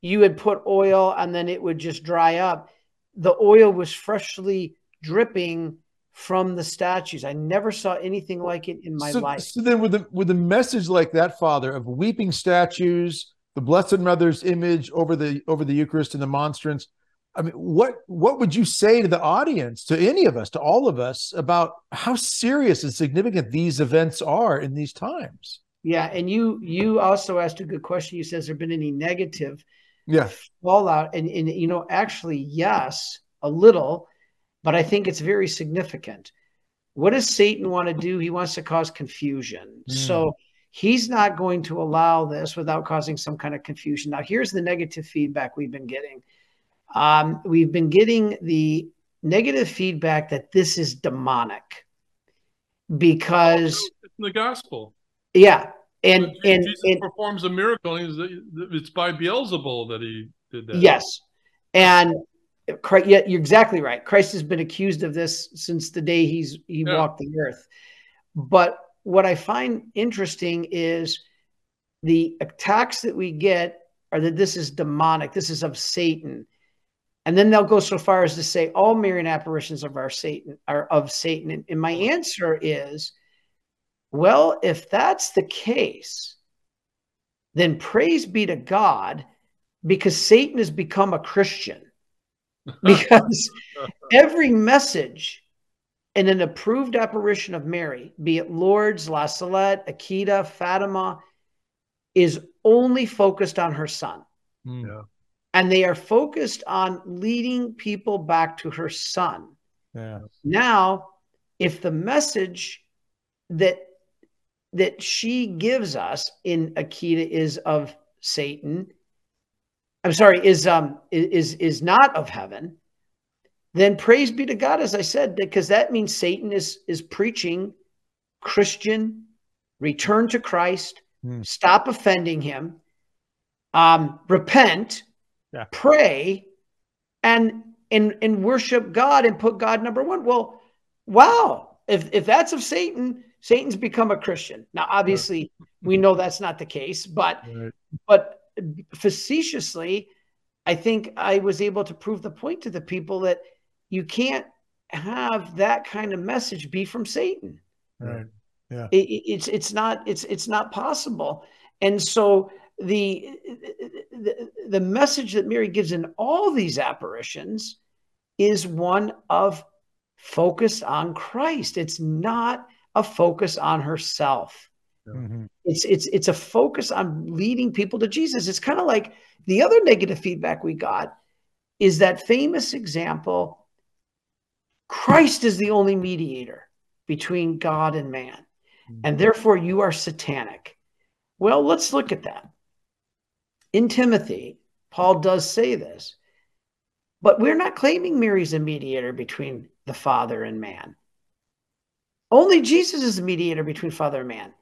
you had put oil and then it would just dry up. The oil was freshly dripping from the statues. I never saw anything like it in my so, life. So then with a with a message like that, Father, of weeping statues, the Blessed Mother's image over the over the Eucharist and the monstrance. I mean, what what would you say to the audience, to any of us, to all of us, about how serious and significant these events are in these times? Yeah, and you you also asked a good question. You said, "Has there been any negative Yeah, fallout?" And and you know, actually, yes, a little, but I think it's very significant. What does Satan want to do? He wants to cause confusion. Mm. So he's not going to allow this without causing some kind of confusion. Now, here's the negative feedback we've been getting. Um, we've been getting the negative feedback that this is demonic because, It's in the gospel. yeah, and and, Jesus and performs a miracle. It's by Beelzebul that he did that. Yes. And Christ, yeah, you're exactly right. Christ has been accused of this since the day he's he Yeah. walked the earth. But what I find interesting is the attacks that we get are that this is demonic, this is of Satan. And then they'll go so far as to say all Marian apparitions of our Satan are of Satan. And, and my answer is, well, if that's the case, then praise be to God because Satan has become a Christian. Because every message in an approved apparition of Mary, be it Lourdes, La Salette, Akita, Fatima, is only focused on her son. Mm. Yeah. And they are focused on leading people back to her son. yeah, Now, if the message that that she gives us in Akita is of Satan, I'm sorry, is um is is not of heaven, then praise be to God, as I said, because that means Satan is is preaching Christian return to Christ, Hmm. stop offending him, um, repent, Yeah. pray, and and and worship God and put God number one. Well, wow, if if that's of Satan, Satan's become a Christian. Now, obviously, we know that's not the case, but right. but facetiously, I think I was able to prove the point to the people that you can't have that kind of message be from Satan. right. Yeah. it- it's it's not it's it's not possible. And so the, the the message that Mary gives in all these apparitions is one of focus on Christ. It's not a focus on herself. Mhm. It's it's it's a focus on leading people to Jesus. It's kind of like the other negative feedback we got is that famous example Christ is the only mediator between God and man. And mm-hmm. therefore you are satanic. Well, let's look at that. In Timothy, Paul does say this. But we're not claiming Mary's a mediator between the Father and man. Only Jesus is a mediator between Father and man.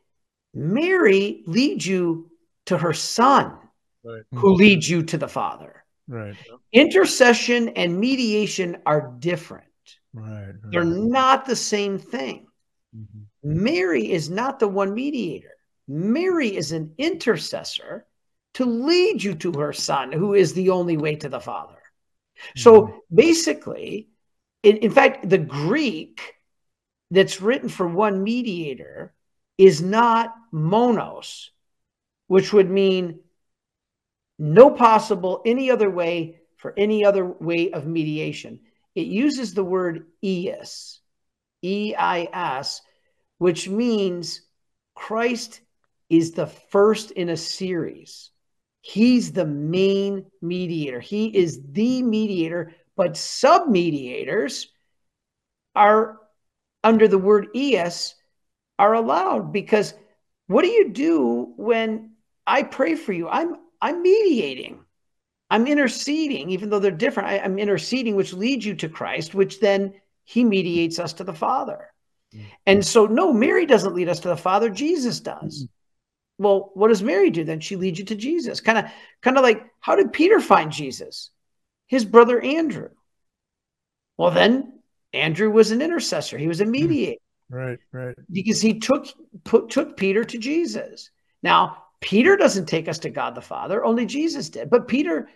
Mary leads you to her son, Right. who leads you to the Father. Right. Intercession and mediation are different, Right. they're not the same thing. Mhm. Mary is not the one mediator, Mary is an intercessor to lead you to her son, who is the only way to the Father. So basically, in, in fact, the Greek that's written for one mediator is not monos, which would mean no possible any other way for any other way of mediation. It uses the word eis, E I S, which means Christ is the first in a series. He's the main mediator. He is the mediator, but sub mediators are under the word ES are allowed because what do you do when I pray for you? I'm I'm mediating. I'm interceding, even though they're different. I, I'm interceding, which leads you to Christ, which then he mediates us to the Father. Mm-hmm. And so, no, Mary doesn't lead us to the Father, Jesus does. Mm-hmm. Well, what does Mary do then? She leads you to Jesus. Kind of, kind of like how did Peter find Jesus? His brother Andrew. Well, then Andrew was an intercessor. He was a mm-hmm. mediator Right. Right. because he took put, took Peter to Jesus. Now, Peter doesn't take us to God the Father, only Jesus did. But Peter,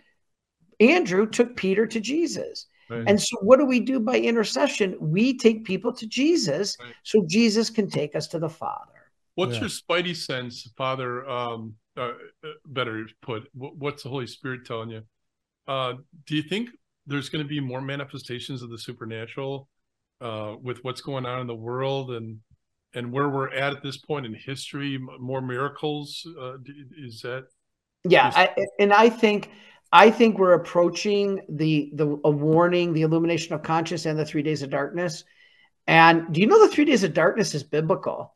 Andrew took Peter to Jesus. Right. And so, what do we do by intercession? We take people to Jesus right. so Jesus can take us to the Father. What's yeah. your spidey sense, Father? Um, uh, uh better put, what's the Holy Spirit telling you? Uh, do you think there's going to be more manifestations of the supernatural uh, with what's going on in the world and and where we're at at this point in history? More miracles? Uh, is that? Yeah, I, and I think I think we're approaching the the a warning, the illumination of conscience, and the three days of darkness. And do you know the three days of darkness is biblical?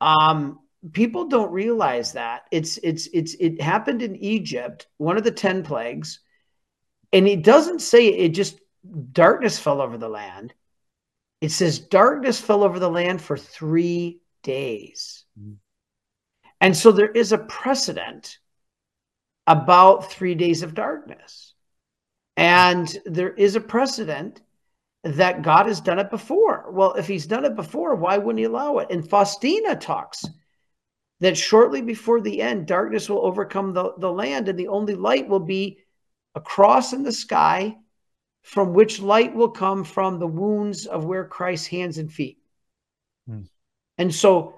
Um, people don't realize that it's it's it's it happened in Egypt, one of the ten plagues, and it doesn't say it just darkness fell over the land. It says darkness fell over the land for three days. Mm-hmm. And so there is a precedent about three days of darkness. And there is a precedent that God has done it before. Well, if he's done it before, why wouldn't he allow it? And Faustina talks that shortly before the end, darkness will overcome the, the land, and the only light will be a cross in the sky, from which light will come from the wounds of where Christ's hands and feet. Hmm. And so,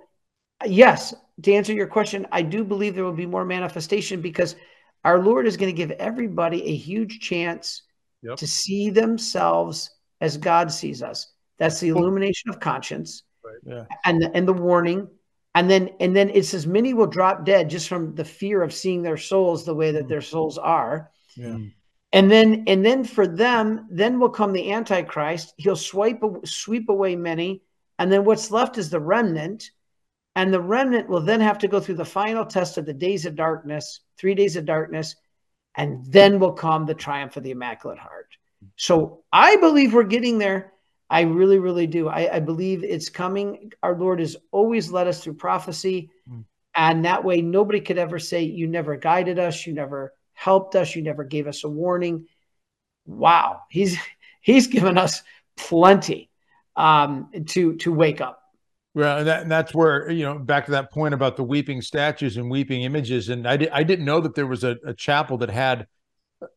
yes, to answer your question, I do believe there will be more manifestation because our Lord is going to give everybody a huge chance yep. to see themselves as God sees us. That's the illumination of conscience, right. yeah. and the, and the warning, and then and then it says many will drop dead just from the fear of seeing their souls the way that their souls are. Yeah. And then and then for them, then will come the Antichrist. He'll swipe sweep away many, and then what's left is the remnant and the remnant will then have to go through the final test of the days of darkness, three days of darkness, and then will come the triumph of the Immaculate Heart. So I believe we're getting there. I really, really do. I, I believe it's coming. Our Lord has always led us through prophecy. Mm. And that way, nobody could ever say, You never guided us, you never helped us, you never gave us a warning. Wow. He's he's given us plenty um, to to wake up. Well, and, that, and that's where you know back to that point about the weeping statues and weeping images, and I, di- I didn't know that there was a, a chapel that had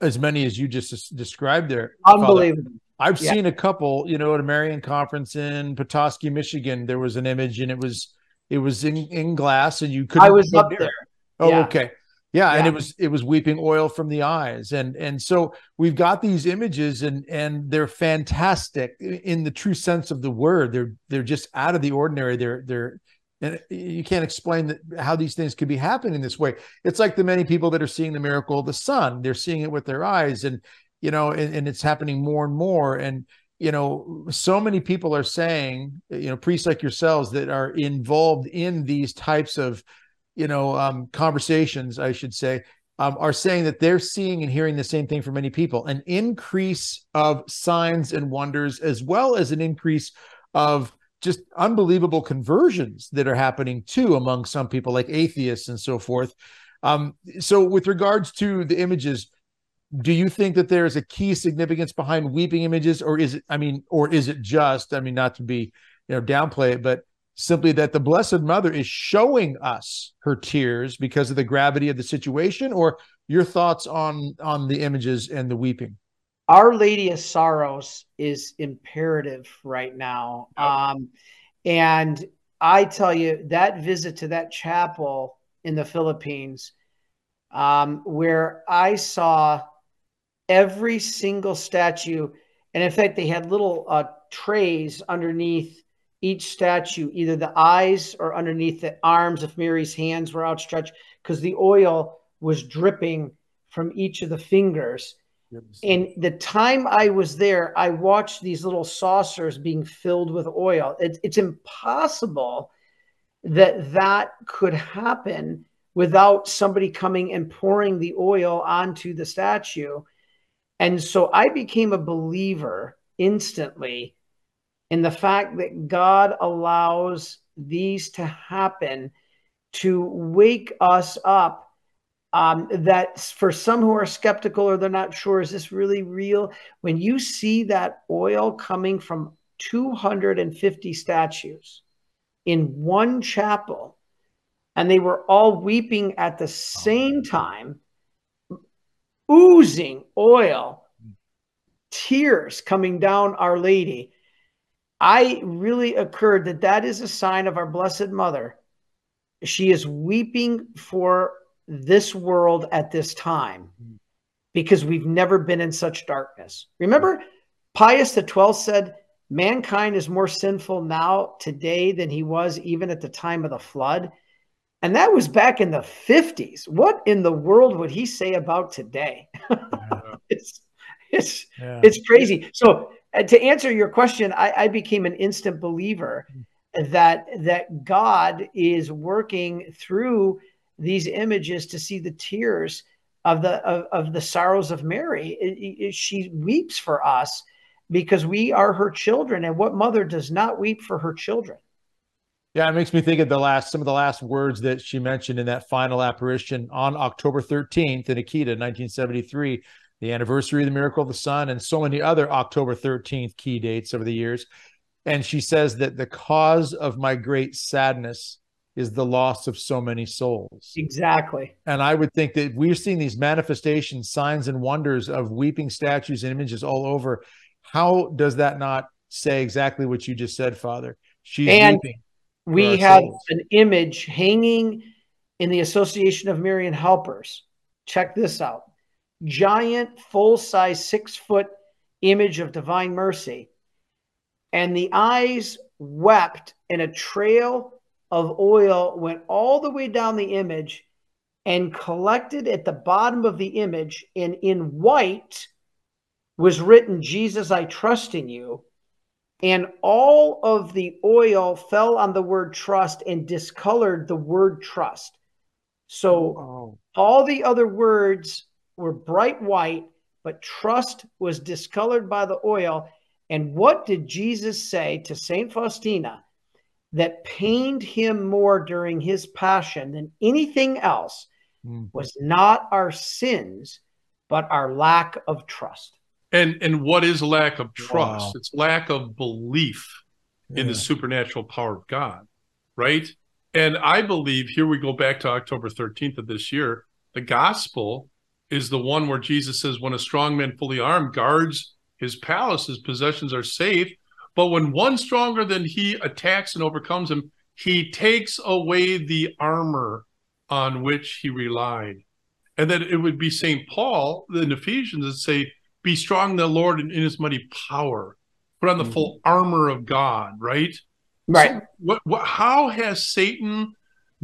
as many as you just described there. Unbelievable. Father. I've yeah. seen a couple, you know, at a Marian conference in Petoskey, Michigan. There was an image, and it was it was in in glass, and you couldn't. I was up there. Oh, yeah. okay. Yeah, yeah, and it was it was weeping oil from the eyes, and and so we've got these images, and and they're fantastic in the true sense of the word. They're they're just out of the ordinary. They're they're and you can't explain that, how these things could be happening this way. It's like the many people that are seeing the miracle of the sun. They're seeing it with their eyes, and you know, and, and it's happening more and more. And you know, so many people are saying, you know, priests like yourselves that are involved in these types of you know um, conversations i should say um, are saying that they're seeing and hearing the same thing from many people. An increase of signs and wonders as well as an increase of just unbelievable conversions that are happening too among some people like atheists and so forth. Um, so with regards to the images do you think that there is a key significance behind weeping images or is it i mean or is it just i mean not to be you know downplay it but simply that the Blessed Mother is showing us her tears because of the gravity of the situation, or your thoughts on on the images and the weeping? Our Lady of Sorrows is imperative right now. Um, and I tell you, that visit to that chapel in the Philippines, um, where I saw every single statue, and in fact, they had little uh, trays underneath each statue, either the eyes or underneath the arms if Mary's hands were outstretched, because the oil was dripping from each of the fingers. And the time I was there, I watched these little saucers being filled with oil. It, it's impossible that that could happen without somebody coming and pouring the oil onto the statue. And so I became a believer instantly in the fact that God allows these to happen to wake us up. Um, that for some who are skeptical or they're not sure, is this really real? When you see that oil coming from 250 statues in one chapel, and they were all weeping at the same time, oozing oil, tears coming down Our Lady. I really occurred that that is a sign of our Blessed Mother. She is weeping for this world at this time because we've never been in such darkness. Remember, Pius XII said, Mankind is more sinful now today than he was even at the time of the flood. And that was back in the 50s. What in the world would he say about today? Yeah. it's it's yeah. it's crazy. So Uh, to answer your question, I, I became an instant believer that that God is working through these images to see the tears of the of, of the sorrows of Mary. It, it, she weeps for us because we are her children, and what mother does not weep for her children? Yeah, it makes me think of the last some of the last words that she mentioned in that final apparition on October 13th in Akita, 1973, the anniversary of the miracle of the sun, and so many other October 13th key dates over the years. And she says that the cause of my great sadness is the loss of so many souls. Exactly. And I would think that we're seeing these manifestations, signs, and wonders of weeping statues and images all over. How does that not say exactly what you just said, Father? She's and weeping we have an image hanging in the Association of Marian Helpers. Check this out giant, full size, six foot image of divine mercy. And the eyes wept, and a trail of oil went all the way down the image and collected at the bottom of the image. And in white was written, Jesus, I trust in you and all of the oil fell on the word trust and discolored the word trust. So oh, all the other words were bright white, but trust was discolored by the oil. And what did Jesus say to St. Faustina that pained him more during his passion than anything else mm. was not our sins, but our lack of trust. And and what is lack of trust? Wow. It's lack of belief yeah. in the supernatural power of God, right? And I believe here we go back to October 13th of this year. The gospel is the one where Jesus says, when a strong man fully armed guards his palace, his possessions are safe. But when one stronger than he attacks and overcomes him, he takes away the armor on which he relied. And then it would be St. Paul in Ephesians that say, be strong in the Lord and in his mighty power. Put on the mm-hmm. full armor of God, right? Right. So what, what how has Satan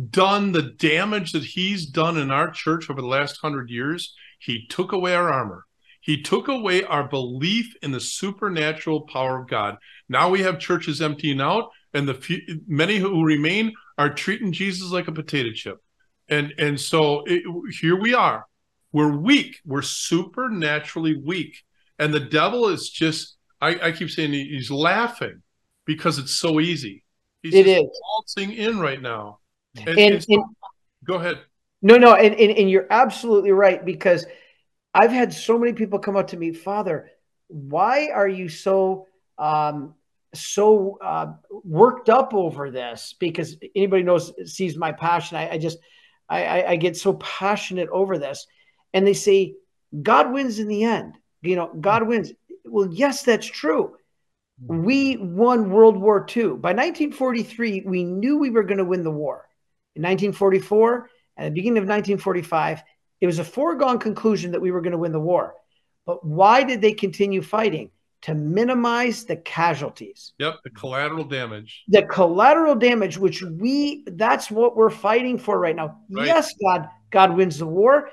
done the damage that he's done in our church over the last hundred years? He took away our armor. He took away our belief in the supernatural power of God. Now we have churches emptying out, and the few, many who remain are treating Jesus like a potato chip. And and so it, here we are we're weak. We're supernaturally weak. And the devil is just, I, I keep saying he's laughing because it's so easy. He's it is. waltzing in right now. And, and, and, go ahead. No, no, and, and, and you're absolutely right because I've had so many people come up to me, Father, why are you so um, so uh, worked up over this? Because anybody knows sees my passion. I, I just I, I, I get so passionate over this and they say God wins in the end. You know, God wins. Well, yes, that's true. We won World War II. By 1943, we knew we were going to win the war. In 1944, at the beginning of 1945, it was a foregone conclusion that we were going to win the war. But why did they continue fighting? To minimize the casualties. Yep, the collateral damage. The collateral damage, which we that's what we're fighting for right now. Right. Yes, God, God wins the war.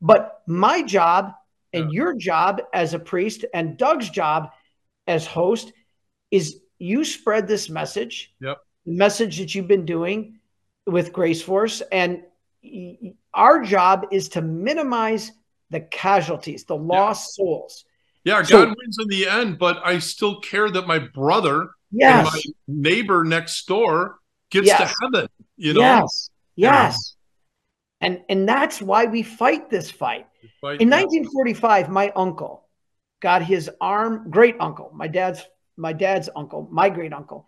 But my job and yeah. your job as a priest and Doug's job as host is you spread this message. Yep. Message that you've been doing with Grace Force. And our job is to minimize the casualties, the lost yeah. souls. Yeah, so, God wins in the end, but I still care that my brother yes. and my neighbor next door gets yes. to heaven. You know? Yes. Yes. And, and that's why we fight this fight. Fight, In yeah. 1945, my uncle got his arm, great uncle, my dad's my dad's uncle, my great uncle,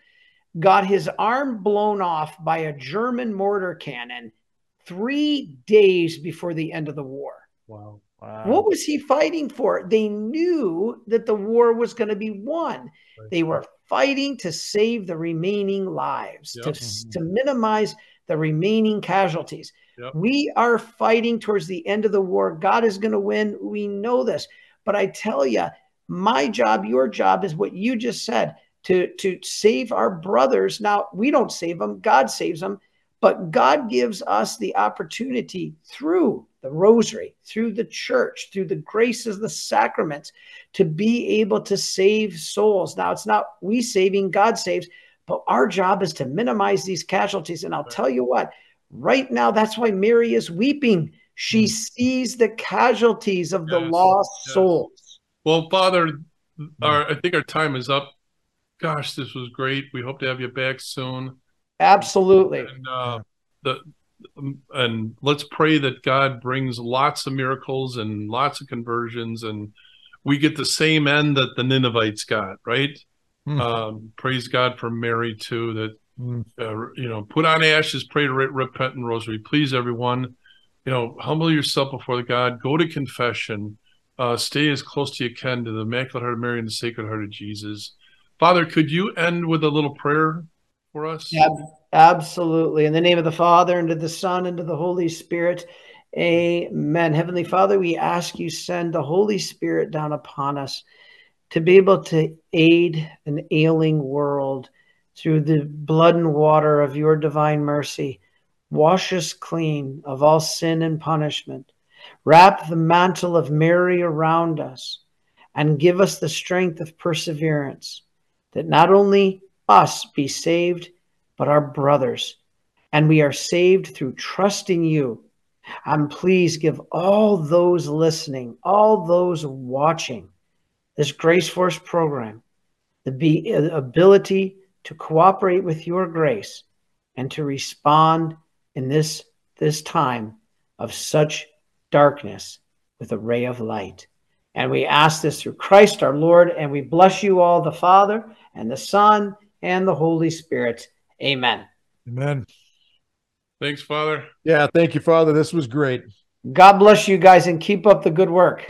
got his arm blown off by a German mortar cannon three days before the end of the war. Wow. Wow. What was he fighting for? They knew that the war was going to be won. Right. They were fighting to save the remaining lives, Yep. to, to minimize the remaining casualties. Yep. We are fighting towards the end of the war. God is going to win. We know this. But I tell you, my job, your job is what you just said to, to save our brothers. Now, we don't save them, God saves them. But God gives us the opportunity through the rosary, through the church, through the graces, the sacraments, to be able to save souls. Now, it's not we saving, God saves, but our job is to minimize these casualties. And I'll tell you what, right now, that's why Mary is weeping. She Mm. sees the casualties of the lost yes. souls. Well, Father, our, I think our time is up. Gosh, this was great. We hope to have you back soon. Absolutely. And uh, the and let's pray that God brings lots of miracles and lots of conversions, and we get the same end that the Ninevites got. Right? Hmm. Um, praise God for Mary too. That Mm. uh, you know, put on ashes, pray to re- repent and rosary. Please, everyone, you know, humble yourself before the God. Go to confession. Uh, stay as close to you can to the Immaculate Heart of Mary and the Sacred Heart of Jesus. Father, could you end with a little prayer for us? Yeah, absolutely. In the name of the Father, and of the Son, and of the Holy Spirit. Amen. Heavenly Father, we ask you send the Holy Spirit down upon us to be able to aid an ailing world through the blood and water of your divine mercy. Wash us clean of all sin and punishment. Wrap the mantle of Mary around us and give us the strength of perseverance that not only us be saved, but our brothers. And we are saved through trusting you. And please give all those listening, all those watching this Grace Force program, the be- uh, ability to cooperate with your grace and to respond in this, this time of such darkness with a ray of light. And we ask this through Christ our Lord, and we bless you all, the Father and the Son and the Holy Spirit. Amen. Amen. Thanks, Father. Yeah, thank you, Father. This was great. God bless you guys and keep up the good work.